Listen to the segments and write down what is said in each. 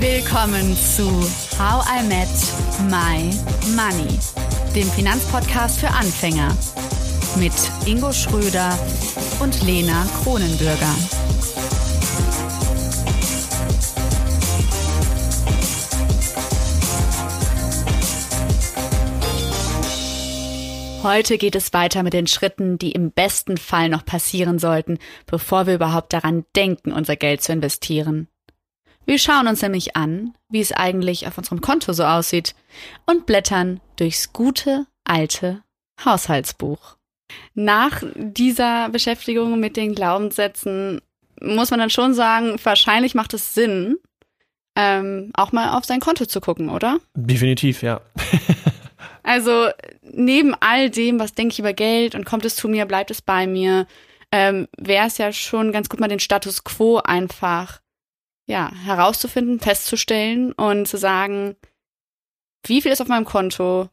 Willkommen zu How I Met My Money, dem Finanzpodcast für Anfänger mit Ingo Schröder und Lena Kronenbürger. Heute geht es weiter mit den Schritten, die im besten Fall noch passieren sollten, bevor wir überhaupt daran denken, unser Geld zu investieren. Wir schauen uns nämlich an, wie es eigentlich auf unserem Konto so aussieht und blättern durchs gute alte Haushaltsbuch. Nach dieser Beschäftigung mit den Glaubenssätzen muss man dann schon sagen, wahrscheinlich macht es Sinn, ähm, auch mal auf sein Konto zu gucken, oder? Definitiv, ja. Also neben all dem, was denke ich über Geld und kommt es zu mir, bleibt es bei mir, ähm, wäre es ja schon ganz gut, mal den Status quo einfach ja herauszufinden, festzustellen und zu sagen, wie viel ist auf meinem Konto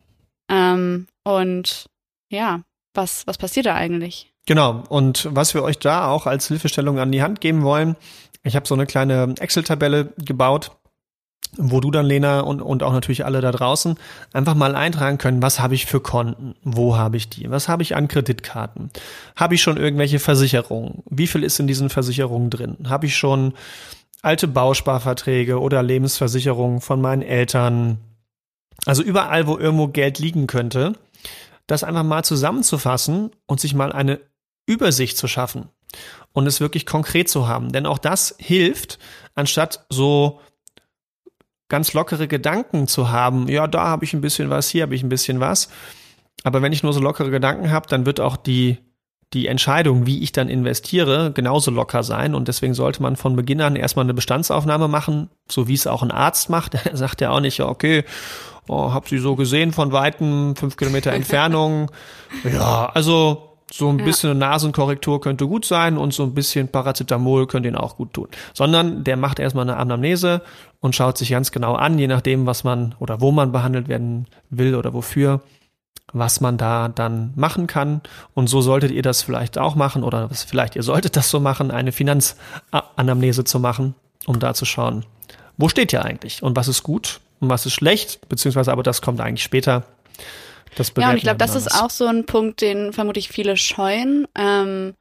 ähm, und ja, was was passiert da eigentlich? Genau. Und was wir euch da auch als Hilfestellung an die Hand geben wollen, ich habe so eine kleine Excel-Tabelle gebaut wo du dann, Lena, und, und auch natürlich alle da draußen, einfach mal eintragen können, was habe ich für Konten, wo habe ich die, was habe ich an Kreditkarten, habe ich schon irgendwelche Versicherungen, wie viel ist in diesen Versicherungen drin, habe ich schon alte Bausparverträge oder Lebensversicherungen von meinen Eltern, also überall, wo irgendwo Geld liegen könnte, das einfach mal zusammenzufassen und sich mal eine Übersicht zu schaffen und es wirklich konkret zu haben. Denn auch das hilft, anstatt so ganz lockere Gedanken zu haben, ja, da habe ich ein bisschen was, hier habe ich ein bisschen was. Aber wenn ich nur so lockere Gedanken habe, dann wird auch die, die Entscheidung, wie ich dann investiere, genauso locker sein. Und deswegen sollte man von Beginn an erstmal eine Bestandsaufnahme machen, so wie es auch ein Arzt macht. Er sagt ja auch nicht, ja, okay, oh, hab sie so gesehen von Weitem, fünf Kilometer Entfernung. ja, also so ein bisschen eine Nasenkorrektur könnte gut sein und so ein bisschen Paracetamol könnte ihn auch gut tun. Sondern der macht erstmal eine Anamnese und schaut sich ganz genau an, je nachdem, was man oder wo man behandelt werden will oder wofür, was man da dann machen kann. Und so solltet ihr das vielleicht auch machen oder vielleicht ihr solltet das so machen, eine Finanzanamnese zu machen, um da zu schauen, wo steht ihr eigentlich und was ist gut und was ist schlecht, beziehungsweise aber das kommt eigentlich später das ja, und ich glaube, das ist auch so ein Punkt, den vermutlich viele scheuen. Ähm,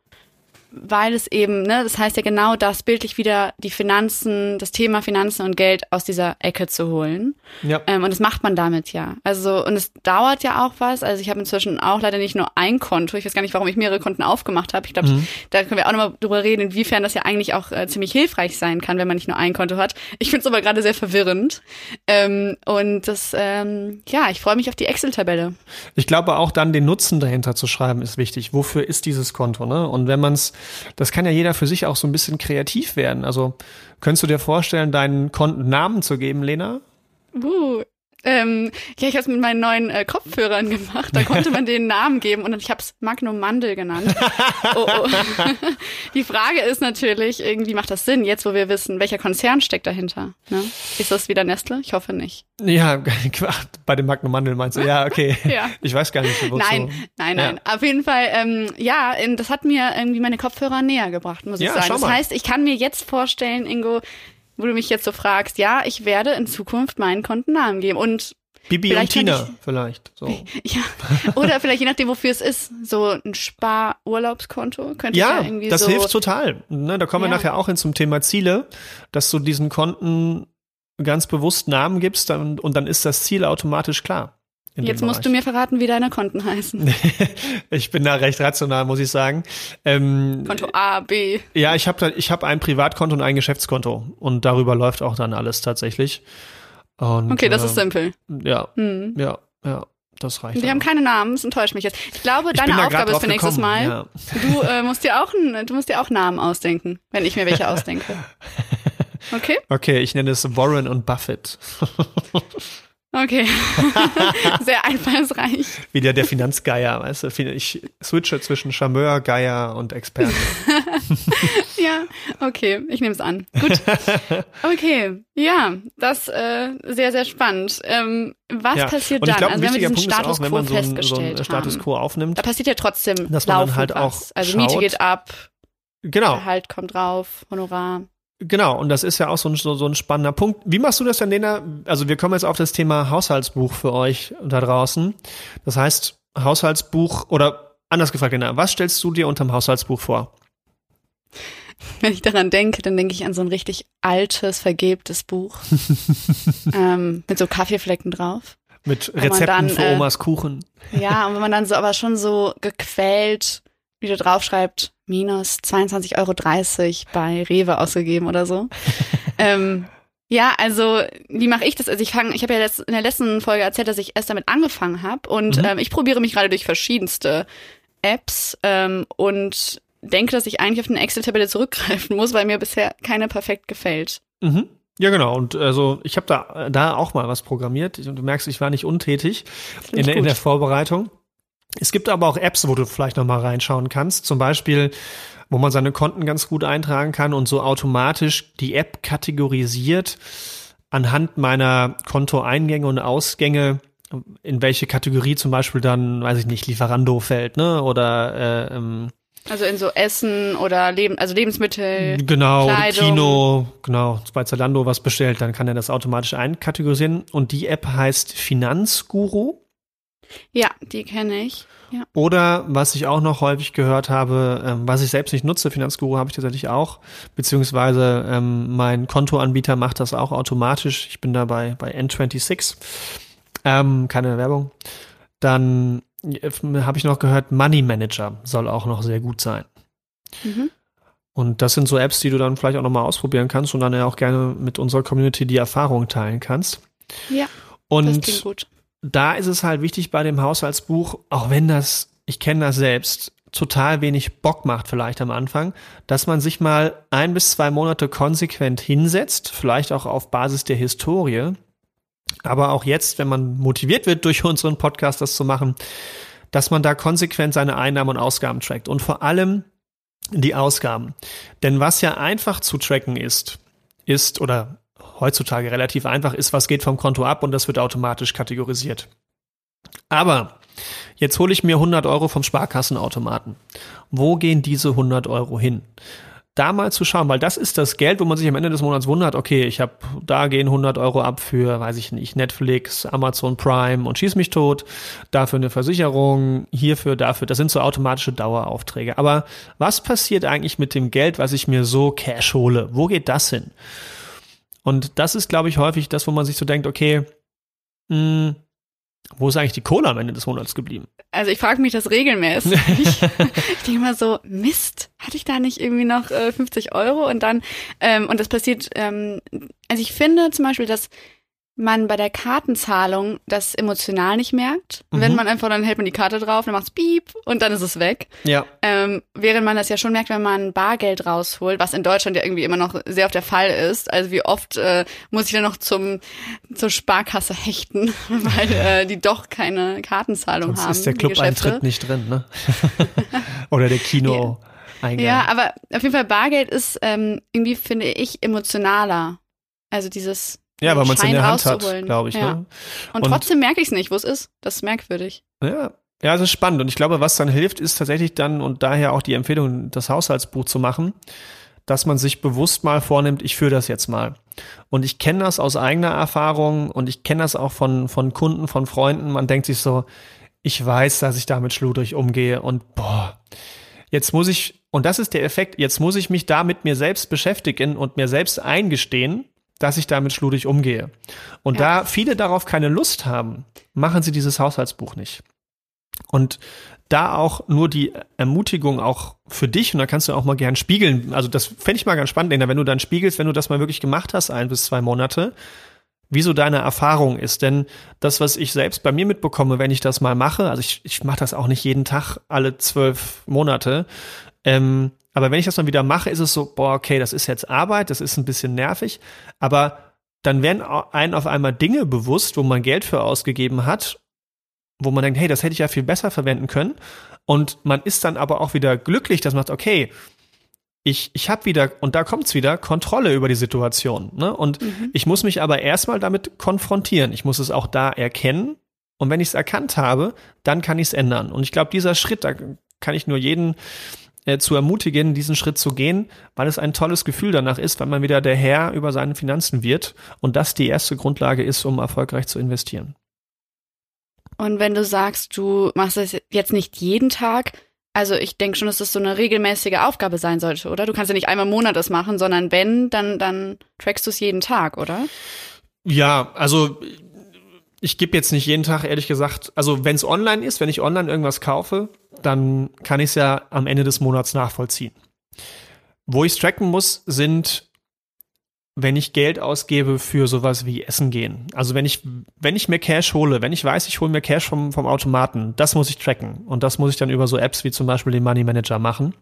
weil es eben, ne, das heißt ja genau das, bildlich wieder die Finanzen, das Thema Finanzen und Geld aus dieser Ecke zu holen. Ja. Ähm, und das macht man damit ja. Also, und es dauert ja auch was. Also ich habe inzwischen auch leider nicht nur ein Konto. Ich weiß gar nicht, warum ich mehrere Konten aufgemacht habe. Ich glaube, mhm. da können wir auch nochmal drüber reden, inwiefern das ja eigentlich auch äh, ziemlich hilfreich sein kann, wenn man nicht nur ein Konto hat. Ich finde es aber gerade sehr verwirrend. Ähm, und das, ähm, ja, ich freue mich auf die Excel-Tabelle. Ich glaube auch dann den Nutzen dahinter zu schreiben ist wichtig. Wofür ist dieses Konto? Ne? Und wenn man es das kann ja jeder für sich auch so ein bisschen kreativ werden. Also könntest du dir vorstellen, deinen Kontennamen zu geben, Lena? Uh, ähm, ja, ich habe es mit meinen neuen äh, Kopfhörern gemacht. Da konnte man den Namen geben und ich habe es Magnum Mandel genannt. Oh, oh. Die Frage ist natürlich, irgendwie macht das Sinn, jetzt wo wir wissen, welcher Konzern steckt dahinter. Ne? Ist das wieder Nestle? Ich hoffe nicht. Ja, bei dem Magnum Mandel meinst du? Ja, okay. ja. Ich weiß gar nicht, wozu. Nein, nein, nein. Ja. Auf jeden Fall, ähm, ja, das hat mir irgendwie meine Kopfhörer näher gebracht, muss ich sagen. Das heißt, ich kann mir jetzt vorstellen, Ingo, wo du mich jetzt so fragst, ja, ich werde in Zukunft meinen Kontennamen geben und Bibi und Tina ich, vielleicht. So. Ja. Oder vielleicht je nachdem, wofür es ist. So ein Spar-Urlaubskonto könnte ja, ja irgendwie das so. hilft total. Ne, da kommen ja. wir nachher auch hin zum Thema Ziele, dass du diesen Konten ganz bewusst Namen gibst dann, und dann ist das Ziel automatisch klar. Jetzt musst du mir verraten, wie deine Konten heißen. ich bin da recht rational, muss ich sagen. Ähm, Konto A, B. Ja, ich habe ich hab ein Privatkonto und ein Geschäftskonto und darüber läuft auch dann alles tatsächlich. Und, okay, das äh, ist simpel. Ja, hm. ja, ja. Das reicht. Die haben keine Namen, das enttäuscht mich jetzt. Ich glaube, ich deine Aufgabe ist für nächstes Mal. Ja. Du äh, musst dir auch du musst dir auch Namen ausdenken, wenn ich mir welche ausdenke. Okay? Okay, ich nenne es Warren und Buffett. Okay. Sehr einfallsreich. Wieder der Finanzgeier, weißt du? Ich switche zwischen Charmeur, Geier und Experte. ja, okay, ich nehme es an. Gut. Okay, ja, das äh, sehr, sehr spannend. Ähm, was ja. passiert dann? Glaub, also wenn wir diesen Status auch, Quo so festgestellt so Status Quo aufnimmt, da passiert ja trotzdem dass man dann halt was. auch Also Miete geht ab, genau. Gehalt kommt drauf, Honorar. Genau, und das ist ja auch so ein, so, so ein spannender Punkt. Wie machst du das denn, Lena? Also wir kommen jetzt auf das Thema Haushaltsbuch für euch da draußen. Das heißt, Haushaltsbuch oder anders gefragt, Lena, was stellst du dir unterm Haushaltsbuch vor? Wenn ich daran denke, dann denke ich an so ein richtig altes, vergilbtes Buch ähm, mit so Kaffeeflecken drauf. Mit Rezepten dann, für äh, Omas Kuchen. Ja, und wenn man dann so aber schon so gequält wieder draufschreibt, minus 22,30 Euro bei Rewe ausgegeben oder so. ähm, ja, also wie mache ich das? Also ich fange, ich habe ja in der letzten Folge erzählt, dass ich erst damit angefangen habe und mhm. ähm, ich probiere mich gerade durch verschiedenste Apps ähm, und denke, dass ich eigentlich auf eine Excel-Tabelle zurückgreifen muss, weil mir bisher keine perfekt gefällt. Mhm. Ja, genau. Und also ich habe da, da auch mal was programmiert. Und du merkst, ich war nicht untätig in in der Vorbereitung. Es gibt aber auch Apps, wo du vielleicht noch mal reinschauen kannst. Zum Beispiel, wo man seine Konten ganz gut eintragen kann und so automatisch die App kategorisiert anhand meiner Kontoeingänge und Ausgänge, in welche Kategorie zum Beispiel dann, weiß ich nicht, Lieferando fällt, ne? Oder äh, ähm, also in so Essen oder Leben, also Lebensmittel. Genau. Kino, genau. Bei Zalando was bestellt, dann kann er das automatisch einkategorisieren. Und die App heißt Finanzguru. Ja, die kenne ich. Ja. Oder was ich auch noch häufig gehört habe, ähm, was ich selbst nicht nutze, Finanzguru habe ich tatsächlich auch, beziehungsweise ähm, mein Kontoanbieter macht das auch automatisch. Ich bin da bei, bei N26. Ähm, keine Werbung. Dann habe ich noch gehört, Money Manager soll auch noch sehr gut sein. Mhm. Und das sind so Apps, die du dann vielleicht auch nochmal ausprobieren kannst und dann ja auch gerne mit unserer Community die Erfahrung teilen kannst. Ja. Und da ist es halt wichtig bei dem Haushaltsbuch, auch wenn das, ich kenne das selbst, total wenig Bock macht vielleicht am Anfang, dass man sich mal ein bis zwei Monate konsequent hinsetzt, vielleicht auch auf Basis der Historie aber auch jetzt, wenn man motiviert wird, durch unseren Podcast das zu machen, dass man da konsequent seine Einnahmen und Ausgaben trackt und vor allem die Ausgaben. Denn was ja einfach zu tracken ist, ist oder heutzutage relativ einfach ist, was geht vom Konto ab und das wird automatisch kategorisiert. Aber jetzt hole ich mir 100 Euro vom Sparkassenautomaten. Wo gehen diese 100 Euro hin? da mal zu schauen, weil das ist das Geld, wo man sich am Ende des Monats wundert, okay, ich habe, da gehen 100 Euro ab für, weiß ich nicht, Netflix, Amazon Prime und schieß mich tot, dafür eine Versicherung, hierfür, dafür, das sind so automatische Daueraufträge. Aber was passiert eigentlich mit dem Geld, was ich mir so Cash hole? Wo geht das hin? Und das ist, glaube ich, häufig das, wo man sich so denkt, okay, mh, hm, wo ist eigentlich die Kohle am Ende des Monats geblieben? Also ich frage mich das regelmäßig. ich denke mal so, Mist, hatte ich da nicht irgendwie noch äh, 50 Euro? Und dann, ähm, und das passiert, ähm, also ich finde zum Beispiel, dass man bei der Kartenzahlung das emotional nicht merkt. Mhm. Wenn man einfach, dann hält man die Karte drauf, dann macht's Piep und dann ist es weg. Ja. Ähm, während man das ja schon merkt, wenn man Bargeld rausholt, was in Deutschland ja irgendwie immer noch sehr oft der Fall ist. Also wie oft äh, muss ich dann noch zum zur Sparkasse hechten, weil äh, die doch keine Kartenzahlung Sonst haben. ist der Club-Eintritt nicht drin, ne? Oder der Kino. Eingang. Ja, aber auf jeden Fall Bargeld ist ähm, irgendwie, finde ich, emotionaler. Also dieses ja, weil man es in der Hand hat, glaube ich. Ja. Ne? Und, und trotzdem merke ich es nicht. Wo es ist, das ist merkwürdig. Ja, ja, das ist spannend. Und ich glaube, was dann hilft, ist tatsächlich dann und daher auch die Empfehlung, das Haushaltsbuch zu machen, dass man sich bewusst mal vornimmt, ich führe das jetzt mal. Und ich kenne das aus eigener Erfahrung und ich kenne das auch von, von Kunden, von Freunden. Man denkt sich so, ich weiß, dass ich damit schludrig umgehe und boah, jetzt muss ich, und das ist der Effekt, jetzt muss ich mich da mit mir selbst beschäftigen und mir selbst eingestehen, dass ich damit schludig umgehe. Und ja. da viele darauf keine Lust haben, machen sie dieses Haushaltsbuch nicht. Und da auch nur die Ermutigung auch für dich, und da kannst du auch mal gern spiegeln. Also das fände ich mal ganz spannend, Lena, wenn du dann spiegelst, wenn du das mal wirklich gemacht hast, ein bis zwei Monate, wie so deine Erfahrung ist. Denn das, was ich selbst bei mir mitbekomme, wenn ich das mal mache, also ich, ich mache das auch nicht jeden Tag alle zwölf Monate, ähm, aber wenn ich das dann wieder mache, ist es so, boah, okay, das ist jetzt Arbeit, das ist ein bisschen nervig, aber dann werden einem auf einmal Dinge bewusst, wo man Geld für ausgegeben hat, wo man denkt, hey, das hätte ich ja viel besser verwenden können. Und man ist dann aber auch wieder glücklich, dass man sagt, okay, ich, ich habe wieder, und da kommt's wieder, Kontrolle über die Situation. Ne? Und mhm. ich muss mich aber erstmal damit konfrontieren. Ich muss es auch da erkennen. Und wenn ich es erkannt habe, dann kann ich es ändern. Und ich glaube, dieser Schritt, da kann ich nur jeden äh, zu ermutigen, diesen Schritt zu gehen, weil es ein tolles Gefühl danach ist, weil man wieder der Herr über seine Finanzen wird und das die erste Grundlage ist, um erfolgreich zu investieren. Und wenn du sagst, du machst es jetzt nicht jeden Tag, also ich denke schon, dass das so eine regelmäßige Aufgabe sein sollte, oder? Du kannst ja nicht einmal im Monat das machen, sondern wenn, dann, dann trackst du es jeden Tag, oder? Ja, also ich gebe jetzt nicht jeden Tag, ehrlich gesagt, also wenn es online ist, wenn ich online irgendwas kaufe, dann kann ich es ja am Ende des Monats nachvollziehen. Wo ich es tracken muss, sind, wenn ich Geld ausgebe für sowas wie Essen gehen. Also wenn ich, wenn ich mir Cash hole, wenn ich weiß, ich hole mir Cash vom, vom Automaten, das muss ich tracken. Und das muss ich dann über so Apps wie zum Beispiel den Money Manager machen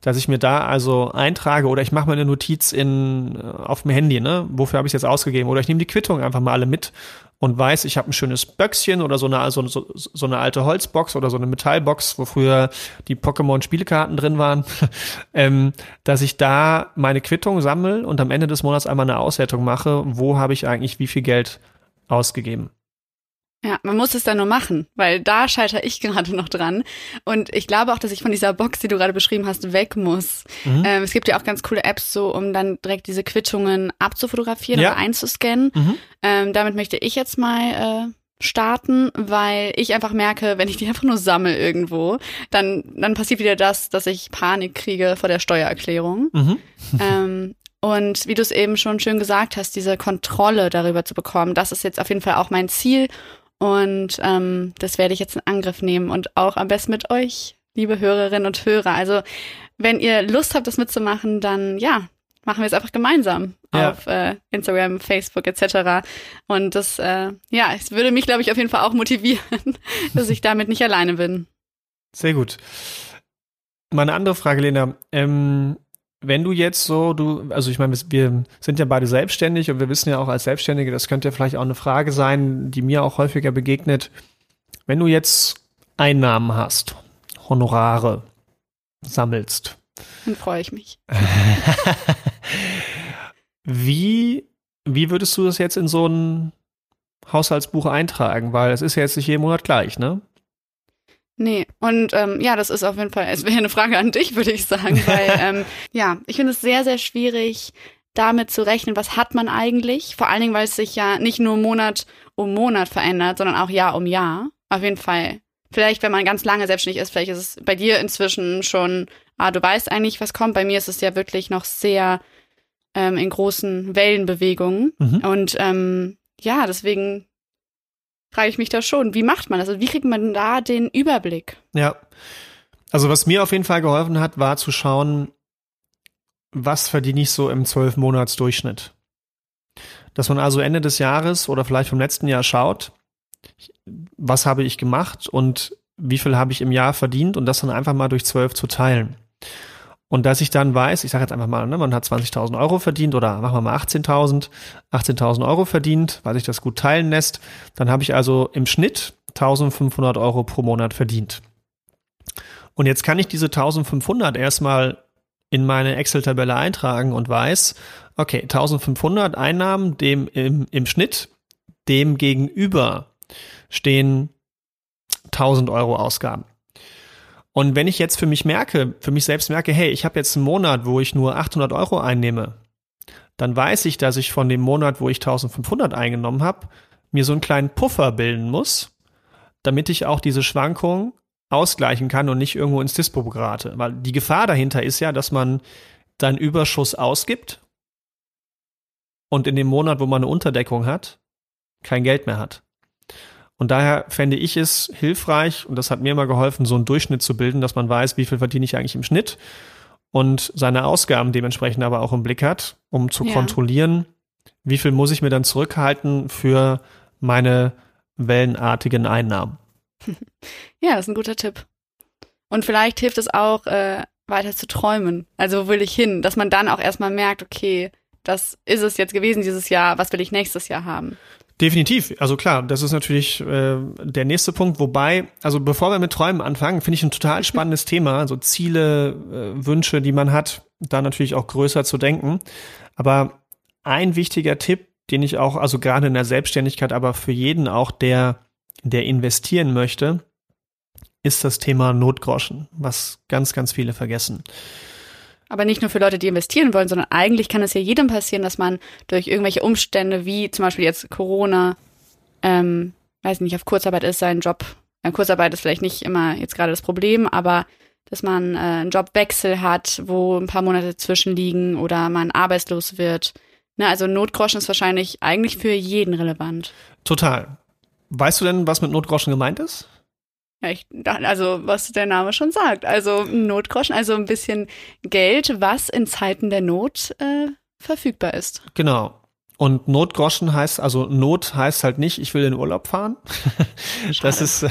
dass ich mir da also eintrage oder ich mache mir eine Notiz in äh, auf dem Handy, ne? Wofür habe ich jetzt ausgegeben? Oder ich nehme die Quittung einfach mal alle mit und weiß, ich habe ein schönes Böckschen oder so eine, so, so, so eine alte Holzbox oder so eine Metallbox, wo früher die Pokémon-Spielkarten drin waren, ähm, dass ich da meine Quittung sammle und am Ende des Monats einmal eine Auswertung mache, wo habe ich eigentlich wie viel Geld ausgegeben. Ja, man muss es dann nur machen, weil da scheitere ich gerade noch dran. Und ich glaube auch, dass ich von dieser Box, die du gerade beschrieben hast, weg muss. Mhm. Ähm, es gibt ja auch ganz coole Apps, so um dann direkt diese Quittungen abzufotografieren ja. oder einzuscannen. Mhm. Ähm, damit möchte ich jetzt mal äh, starten, weil ich einfach merke, wenn ich die einfach nur sammle irgendwo, dann, dann passiert wieder das, dass ich Panik kriege vor der Steuererklärung. Mhm. ähm, und wie du es eben schon schön gesagt hast, diese Kontrolle darüber zu bekommen, das ist jetzt auf jeden Fall auch mein Ziel. Und ähm, das werde ich jetzt in Angriff nehmen und auch am besten mit euch, liebe Hörerinnen und Hörer. Also wenn ihr Lust habt, das mitzumachen, dann ja, machen wir es einfach gemeinsam ja. auf äh, Instagram, Facebook etc. Und das, äh, ja, es würde mich, glaube ich, auf jeden Fall auch motivieren, dass ich damit nicht alleine bin. Sehr gut. Meine andere Frage, Lena. Ähm, wenn du jetzt so, du, also ich meine, wir sind ja beide selbstständig und wir wissen ja auch als Selbstständige, das könnte ja vielleicht auch eine Frage sein, die mir auch häufiger begegnet. Wenn du jetzt Einnahmen hast, Honorare sammelst. Dann freue ich mich. wie, wie würdest du das jetzt in so ein Haushaltsbuch eintragen? Weil es ist ja jetzt nicht jeden Monat gleich, ne? Nee, und ähm, ja, das ist auf jeden Fall, es wäre eine Frage an dich, würde ich sagen, weil ähm, ja, ich finde es sehr, sehr schwierig, damit zu rechnen, was hat man eigentlich, vor allen Dingen, weil es sich ja nicht nur Monat um Monat verändert, sondern auch Jahr um Jahr. Auf jeden Fall. Vielleicht, wenn man ganz lange selbstständig ist, vielleicht ist es bei dir inzwischen schon, ah, du weißt eigentlich, was kommt. Bei mir ist es ja wirklich noch sehr ähm, in großen Wellenbewegungen. Mhm. Und ähm, ja, deswegen frage ich mich da schon, wie macht man das? Also wie kriegt man da den Überblick? Ja. Also was mir auf jeden Fall geholfen hat, war zu schauen, was verdiene ich so im Zwölf-Monats-Durchschnitt. Dass man also Ende des Jahres oder vielleicht vom letzten Jahr schaut, was habe ich gemacht und wie viel habe ich im Jahr verdient und das dann einfach mal durch zwölf zu teilen. Und dass ich dann weiß, ich sage jetzt einfach mal, ne, man hat 20.000 Euro verdient oder machen wir mal 18.000, 18.000 Euro verdient, weil sich das gut teilen lässt, dann habe ich also im Schnitt 1.500 Euro pro Monat verdient. Und jetzt kann ich diese 1.500 erstmal in meine Excel-Tabelle eintragen und weiß, okay, 1.500 Einnahmen, dem im, im Schnitt, dem gegenüber stehen 1.000 Euro Ausgaben. Und wenn ich jetzt für mich merke, für mich selbst merke, hey, ich habe jetzt einen Monat, wo ich nur 800 Euro einnehme, dann weiß ich, dass ich von dem Monat, wo ich 1500 eingenommen habe, mir so einen kleinen Puffer bilden muss, damit ich auch diese Schwankung ausgleichen kann und nicht irgendwo ins Dispo gerate. Weil die Gefahr dahinter ist ja, dass man dann Überschuss ausgibt und in dem Monat, wo man eine Unterdeckung hat, kein Geld mehr hat. Und daher fände ich es hilfreich, und das hat mir immer geholfen, so einen Durchschnitt zu bilden, dass man weiß, wie viel verdiene ich eigentlich im Schnitt und seine Ausgaben dementsprechend aber auch im Blick hat, um zu ja. kontrollieren, wie viel muss ich mir dann zurückhalten für meine wellenartigen Einnahmen. Ja, das ist ein guter Tipp. Und vielleicht hilft es auch, äh, weiter zu träumen. Also wo will ich hin? Dass man dann auch erstmal merkt, okay, das ist es jetzt gewesen dieses Jahr, was will ich nächstes Jahr haben? Definitiv. Also klar, das ist natürlich äh, der nächste Punkt. Wobei, also bevor wir mit Träumen anfangen, finde ich ein total spannendes Thema. Also Ziele, äh, Wünsche, die man hat, da natürlich auch größer zu denken. Aber ein wichtiger Tipp, den ich auch, also gerade in der Selbstständigkeit, aber für jeden auch, der, der investieren möchte, ist das Thema Notgroschen, was ganz, ganz viele vergessen. Aber nicht nur für Leute, die investieren wollen, sondern eigentlich kann es ja jedem passieren, dass man durch irgendwelche Umstände wie zum Beispiel jetzt Corona, ähm, weiß nicht, auf Kurzarbeit ist, seinen Job. Ja, Kurzarbeit ist vielleicht nicht immer jetzt gerade das Problem, aber dass man äh, einen Jobwechsel hat, wo ein paar Monate zwischenliegen oder man arbeitslos wird. Ne, also Notgroschen ist wahrscheinlich eigentlich für jeden relevant. Total. Weißt du denn, was mit Notgroschen gemeint ist? Ja, ich also was der Name schon sagt. Also Notgroschen, also ein bisschen Geld, was in Zeiten der Not äh, verfügbar ist. Genau. Und Notgroschen heißt, also Not heißt halt nicht, ich will in Urlaub fahren. das ist,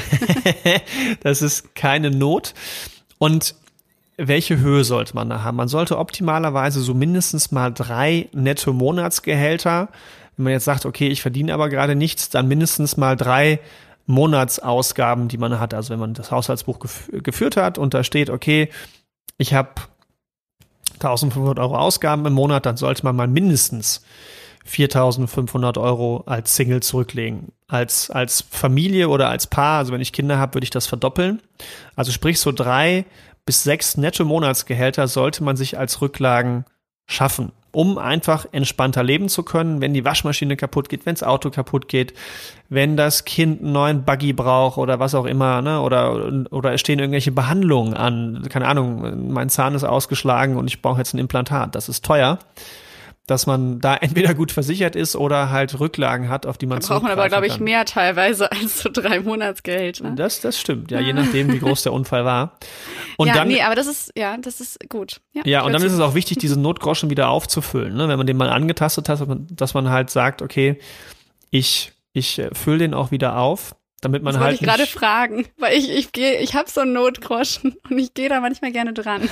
das ist keine Not. Und welche Höhe sollte man da haben? Man sollte optimalerweise so mindestens mal drei netto Monatsgehälter. Wenn man jetzt sagt, okay, ich verdiene aber gerade nichts, dann mindestens mal drei Monatsausgaben, die man hat. Also wenn man das Haushaltsbuch gef geführt hat und da steht, okay, ich habe 1500 Euro Ausgaben im Monat, dann sollte man mal mindestens 4500 Euro als Single zurücklegen. Als, als Familie oder als Paar, also wenn ich Kinder habe, würde ich das verdoppeln. Also sprich, so drei bis sechs netto Monatsgehälter sollte man sich als Rücklagen schaffen, um einfach entspannter leben zu können, wenn die Waschmaschine kaputt geht, wenn das Auto kaputt geht, wenn das Kind einen neuen Buggy braucht oder was auch immer, ne? oder, oder es stehen irgendwelche Behandlungen an, keine Ahnung, mein Zahn ist ausgeschlagen und ich brauche jetzt ein Implantat, das ist teuer dass man da entweder gut versichert ist oder halt Rücklagen hat, auf die man da braucht man aber, glaube ich, mehr teilweise als so drei Monatsgeld. Ne? Das, das stimmt, ja, je nachdem, wie groß der Unfall war. Und ja, dann, nee, aber das ist, ja, das ist gut. Ja, ja und dann ist es auch wichtig, diesen Notgroschen wieder aufzufüllen, ne? wenn man den mal angetastet hat, dass man halt sagt, okay, ich, ich äh, fülle den auch wieder auf damit man das halt. Wollte ich gerade fragen, weil ich ich gehe, ich habe so einen Notgroschen und ich gehe da manchmal gerne dran.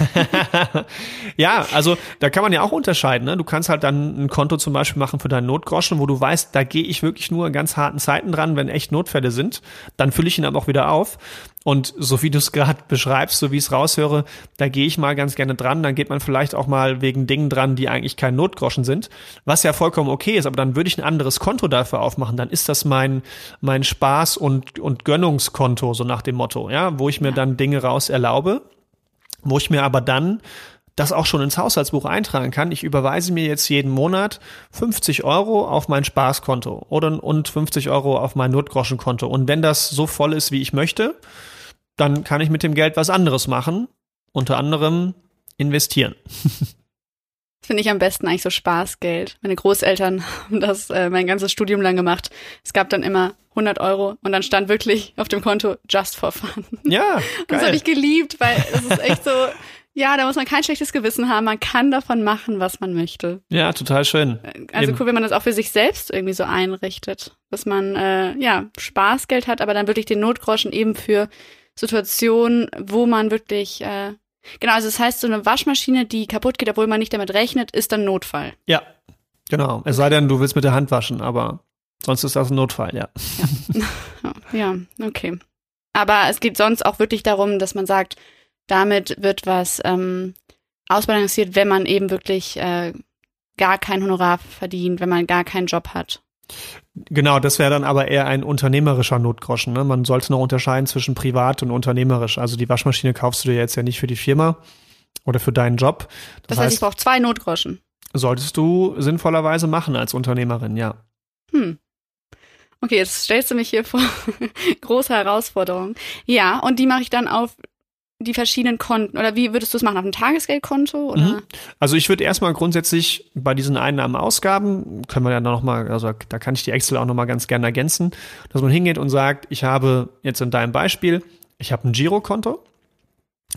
ja, also da kann man ja auch unterscheiden. Ne? Du kannst halt dann ein Konto zum Beispiel machen für deinen Notgroschen, wo du weißt, da gehe ich wirklich nur in ganz harten Zeiten dran, wenn echt Notfälle sind. Dann fülle ich ihn aber auch wieder auf. Und so wie du es gerade beschreibst, so wie ich es raushöre, da gehe ich mal ganz gerne dran. Dann geht man vielleicht auch mal wegen Dingen dran, die eigentlich kein Notgroschen sind, was ja vollkommen okay ist. Aber dann würde ich ein anderes Konto dafür aufmachen. Dann ist das mein mein Spaß und und Gönnungskonto so nach dem Motto, ja, wo ich mir dann Dinge raus erlaube, wo ich mir aber dann das auch schon ins Haushaltsbuch eintragen kann. Ich überweise mir jetzt jeden Monat 50 Euro auf mein Spaßkonto oder und 50 Euro auf mein Notgroschenkonto. Und wenn das so voll ist, wie ich möchte, dann kann ich mit dem Geld was anderes machen, unter anderem investieren. Finde ich am besten eigentlich so Spaßgeld. Meine Großeltern haben das äh, mein ganzes Studium lang gemacht. Es gab dann immer 100 Euro und dann stand wirklich auf dem Konto Just for Fun. Ja, geil. Das habe ich geliebt, weil das ist echt so, ja, da muss man kein schlechtes Gewissen haben. Man kann davon machen, was man möchte. Ja, total schön. Also Eben. cool, wenn man das auch für sich selbst irgendwie so einrichtet. Dass man, äh, ja, Spaßgeld hat, aber dann wirklich den Notgroschen eben für Situationen, wo man wirklich, äh, genau, also das heißt, so eine Waschmaschine, die kaputt geht, obwohl man nicht damit rechnet, ist dann Notfall. Ja, genau. Es sei denn, du willst mit der Hand waschen, aber sonst ist das ein Notfall, ja. Ja, ja okay. Aber es geht sonst auch wirklich darum, dass man sagt, damit wird was ähm, ausbalanciert, wenn man eben wirklich äh, gar kein Honorar verdient, wenn man gar keinen Job hat. Genau, das wäre dann aber eher ein unternehmerischer Notgroschen. Ne? Man sollte noch unterscheiden zwischen privat und unternehmerisch. Also die Waschmaschine kaufst du dir jetzt ja nicht für die Firma oder für deinen Job. Das, das heißt, heißt, ich brauche zwei Notgroschen. Solltest du sinnvollerweise machen als Unternehmerin, ja. Hm. Okay, jetzt stellst du mich hier vor große Herausforderung. Ja, und die mache ich dann auf die verschiedenen Konten oder wie würdest du es machen? Auf einem Tagesgeldkonto oder? Mhm. Also ich würde erstmal grundsätzlich bei diesen Einnahmen, Ausgaben, können wir ja noch mal, also da kann ich die Excel auch noch mal ganz gerne ergänzen, dass man hingeht und sagt, ich habe jetzt in deinem Beispiel, ich habe ein Girokonto.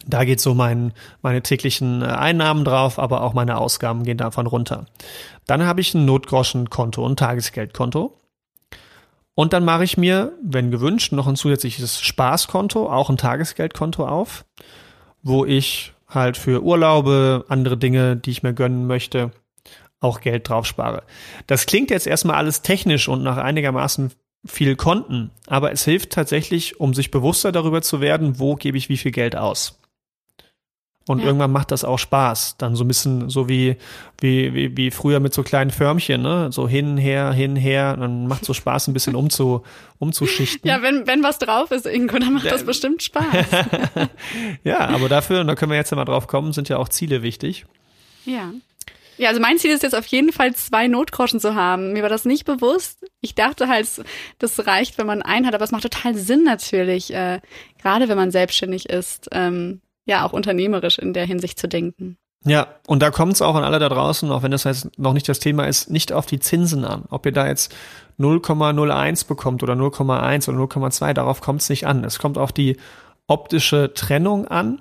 Da geht so mein, meine täglichen äh, Einnahmen drauf, aber auch meine Ausgaben gehen davon runter. Dann habe ich ein Notgroschenkonto, ein Tagesgeldkonto. Und dann mache ich mir, wenn gewünscht, noch ein zusätzliches Spaßkonto, auch ein Tagesgeldkonto auf, wo ich halt für Urlaube, andere Dinge, die ich mir gönnen möchte, auch Geld drauf spare. Das klingt jetzt erstmal alles technisch und nach einigermaßen viel Konten, aber es hilft tatsächlich, um sich bewusster darüber zu werden, wo gebe ich wie viel Geld aus. Und ja. irgendwann macht das auch Spaß. Dann so ein bisschen so wie, wie, wie, wie früher mit so kleinen Förmchen, ne? So hin, her, hin, her. Dann macht so Spaß, ein bisschen umzu, umzuschichten. Ja, wenn, wenn was drauf ist, Ingo, dann macht das bestimmt Spaß. ja, aber dafür, und da können wir jetzt ja mal drauf kommen, sind ja auch Ziele wichtig. Ja. Ja, also mein Ziel ist jetzt auf jeden Fall zwei Notgroschen zu haben. Mir war das nicht bewusst. Ich dachte halt, das reicht, wenn man einen hat, aber es macht total Sinn natürlich, äh, gerade wenn man selbstständig ist, ähm, ja auch unternehmerisch in der Hinsicht zu denken. Ja, und da kommt es auch an alle da draußen, auch wenn das jetzt noch nicht das Thema ist, nicht auf die Zinsen an. Ob ihr da jetzt 0,01 bekommt oder 0,1 oder 0,2, darauf kommt es nicht an. Es kommt auf die optische Trennung an,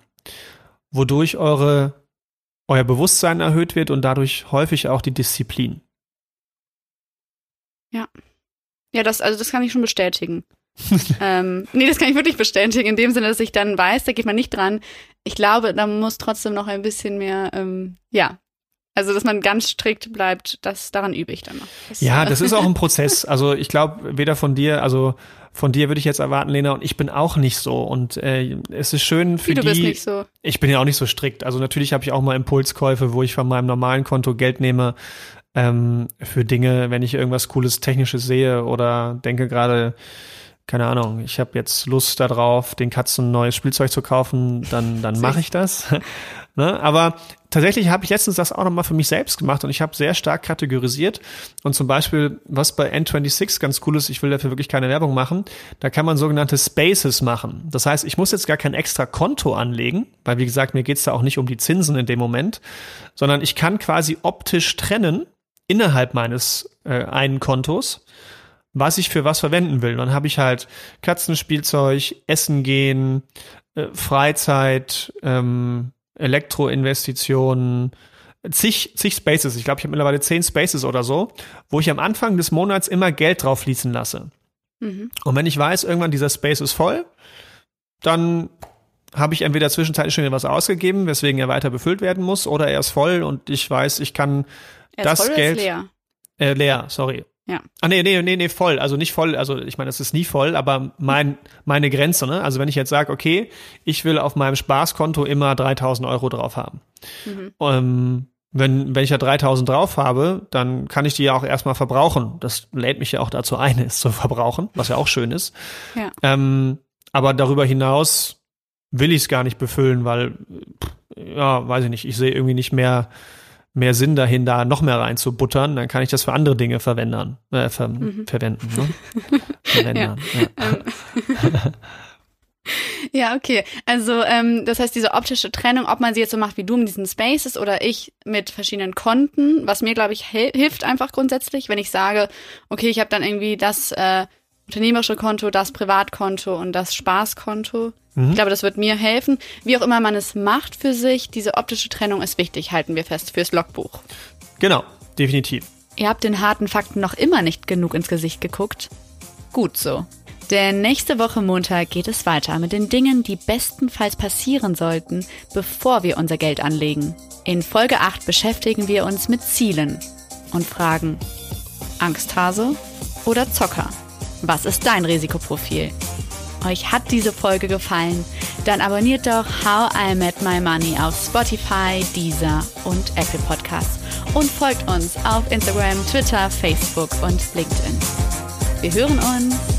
wodurch eure, euer Bewusstsein erhöht wird und dadurch häufig auch die Disziplin. Ja. Ja, das, also das kann ich schon bestätigen. ähm, nee, das kann ich wirklich bestätigen. In dem Sinne, dass ich dann weiß, da geht man nicht dran. Ich glaube, da muss trotzdem noch ein bisschen mehr, ähm, ja. Also, dass man ganz strikt bleibt, das daran übe ich dann noch. Das, ja, das ist auch ein Prozess. Also, ich glaube, weder von dir, also von dir würde ich jetzt erwarten, Lena, und ich bin auch nicht so. Und äh, es ist schön für Wie, du die. Bist nicht so. Ich bin ja auch nicht so strikt. Also natürlich habe ich auch mal Impulskäufe, wo ich von meinem normalen Konto Geld nehme ähm, für Dinge, wenn ich irgendwas Cooles Technisches sehe oder denke gerade, keine Ahnung, ich habe jetzt Lust darauf, den Katzen neues Spielzeug zu kaufen, dann, dann mache ich das. ne? Aber tatsächlich habe ich letztens das auch nochmal für mich selbst gemacht und ich habe sehr stark kategorisiert. Und zum Beispiel, was bei N26 ganz cool ist, ich will dafür wirklich keine Werbung machen, da kann man sogenannte Spaces machen. Das heißt, ich muss jetzt gar kein extra Konto anlegen, weil wie gesagt, mir geht's da auch nicht um die Zinsen in dem Moment, sondern ich kann quasi optisch trennen innerhalb meines äh, einen Kontos was ich für was verwenden will. Dann habe ich halt Katzenspielzeug, Essen gehen, äh, Freizeit, ähm, Elektroinvestitionen, zig, zig Spaces. Ich glaube, ich habe mittlerweile zehn Spaces oder so, wo ich am Anfang des Monats immer Geld drauf fließen lasse. Mhm. Und wenn ich weiß, irgendwann dieser Space ist voll, dann habe ich entweder zwischenzeitlich schon was ausgegeben, weswegen er weiter befüllt werden muss, oder er ist voll und ich weiß, ich kann das Geld. leer? Äh, leer, sorry. Ja. Ah, nee, nee, nee, nee, voll. Also nicht voll, also ich meine, es ist nie voll, aber mein, meine Grenze, ne? Also wenn ich jetzt sage, okay, ich will auf meinem Spaßkonto immer 3000 Euro drauf haben. Mhm. Ähm, wenn, wenn ich ja 3000 drauf habe, dann kann ich die ja auch erstmal verbrauchen. Das lädt mich ja auch dazu ein, es zu verbrauchen, was ja auch schön ist. Ja. Ähm, aber darüber hinaus will ich es gar nicht befüllen, weil, ja, weiß ich nicht, ich sehe irgendwie nicht mehr, mehr Sinn dahin, da noch mehr reinzubuttern, dann kann ich das für andere Dinge verwenden, äh, ver mhm. verwenden. Ne? verwenden ja. Ja. ja. okay. Also ähm, das heißt, diese optische Trennung, ob man sie jetzt so macht wie du mit diesen Spaces oder ich mit verschiedenen Konten, was mir, glaube ich, hilft einfach grundsätzlich, wenn ich sage, okay, ich habe dann irgendwie das äh, unternehmerische Konto, das Privatkonto und das Spaßkonto. Mhm. Ich glaube, das wird mir helfen. Wie auch immer man es macht für sich, diese optische Trennung ist wichtig, halten wir fest, fürs Logbuch. Genau, definitiv. Ihr habt den harten Fakten noch immer nicht genug ins Gesicht geguckt? Gut so. Denn nächste Woche Montag geht es weiter mit den Dingen, die bestenfalls passieren sollten, bevor wir unser Geld anlegen. In Folge 8 beschäftigen wir uns mit Zielen und fragen, Angsthase oder Zocker? Was ist dein Risikoprofil? Euch hat diese Folge gefallen? Dann abonniert doch How I Met My Money auf Spotify, Deezer und Apple Podcasts und folgt uns auf Instagram, Twitter, Facebook und LinkedIn. Wir hören uns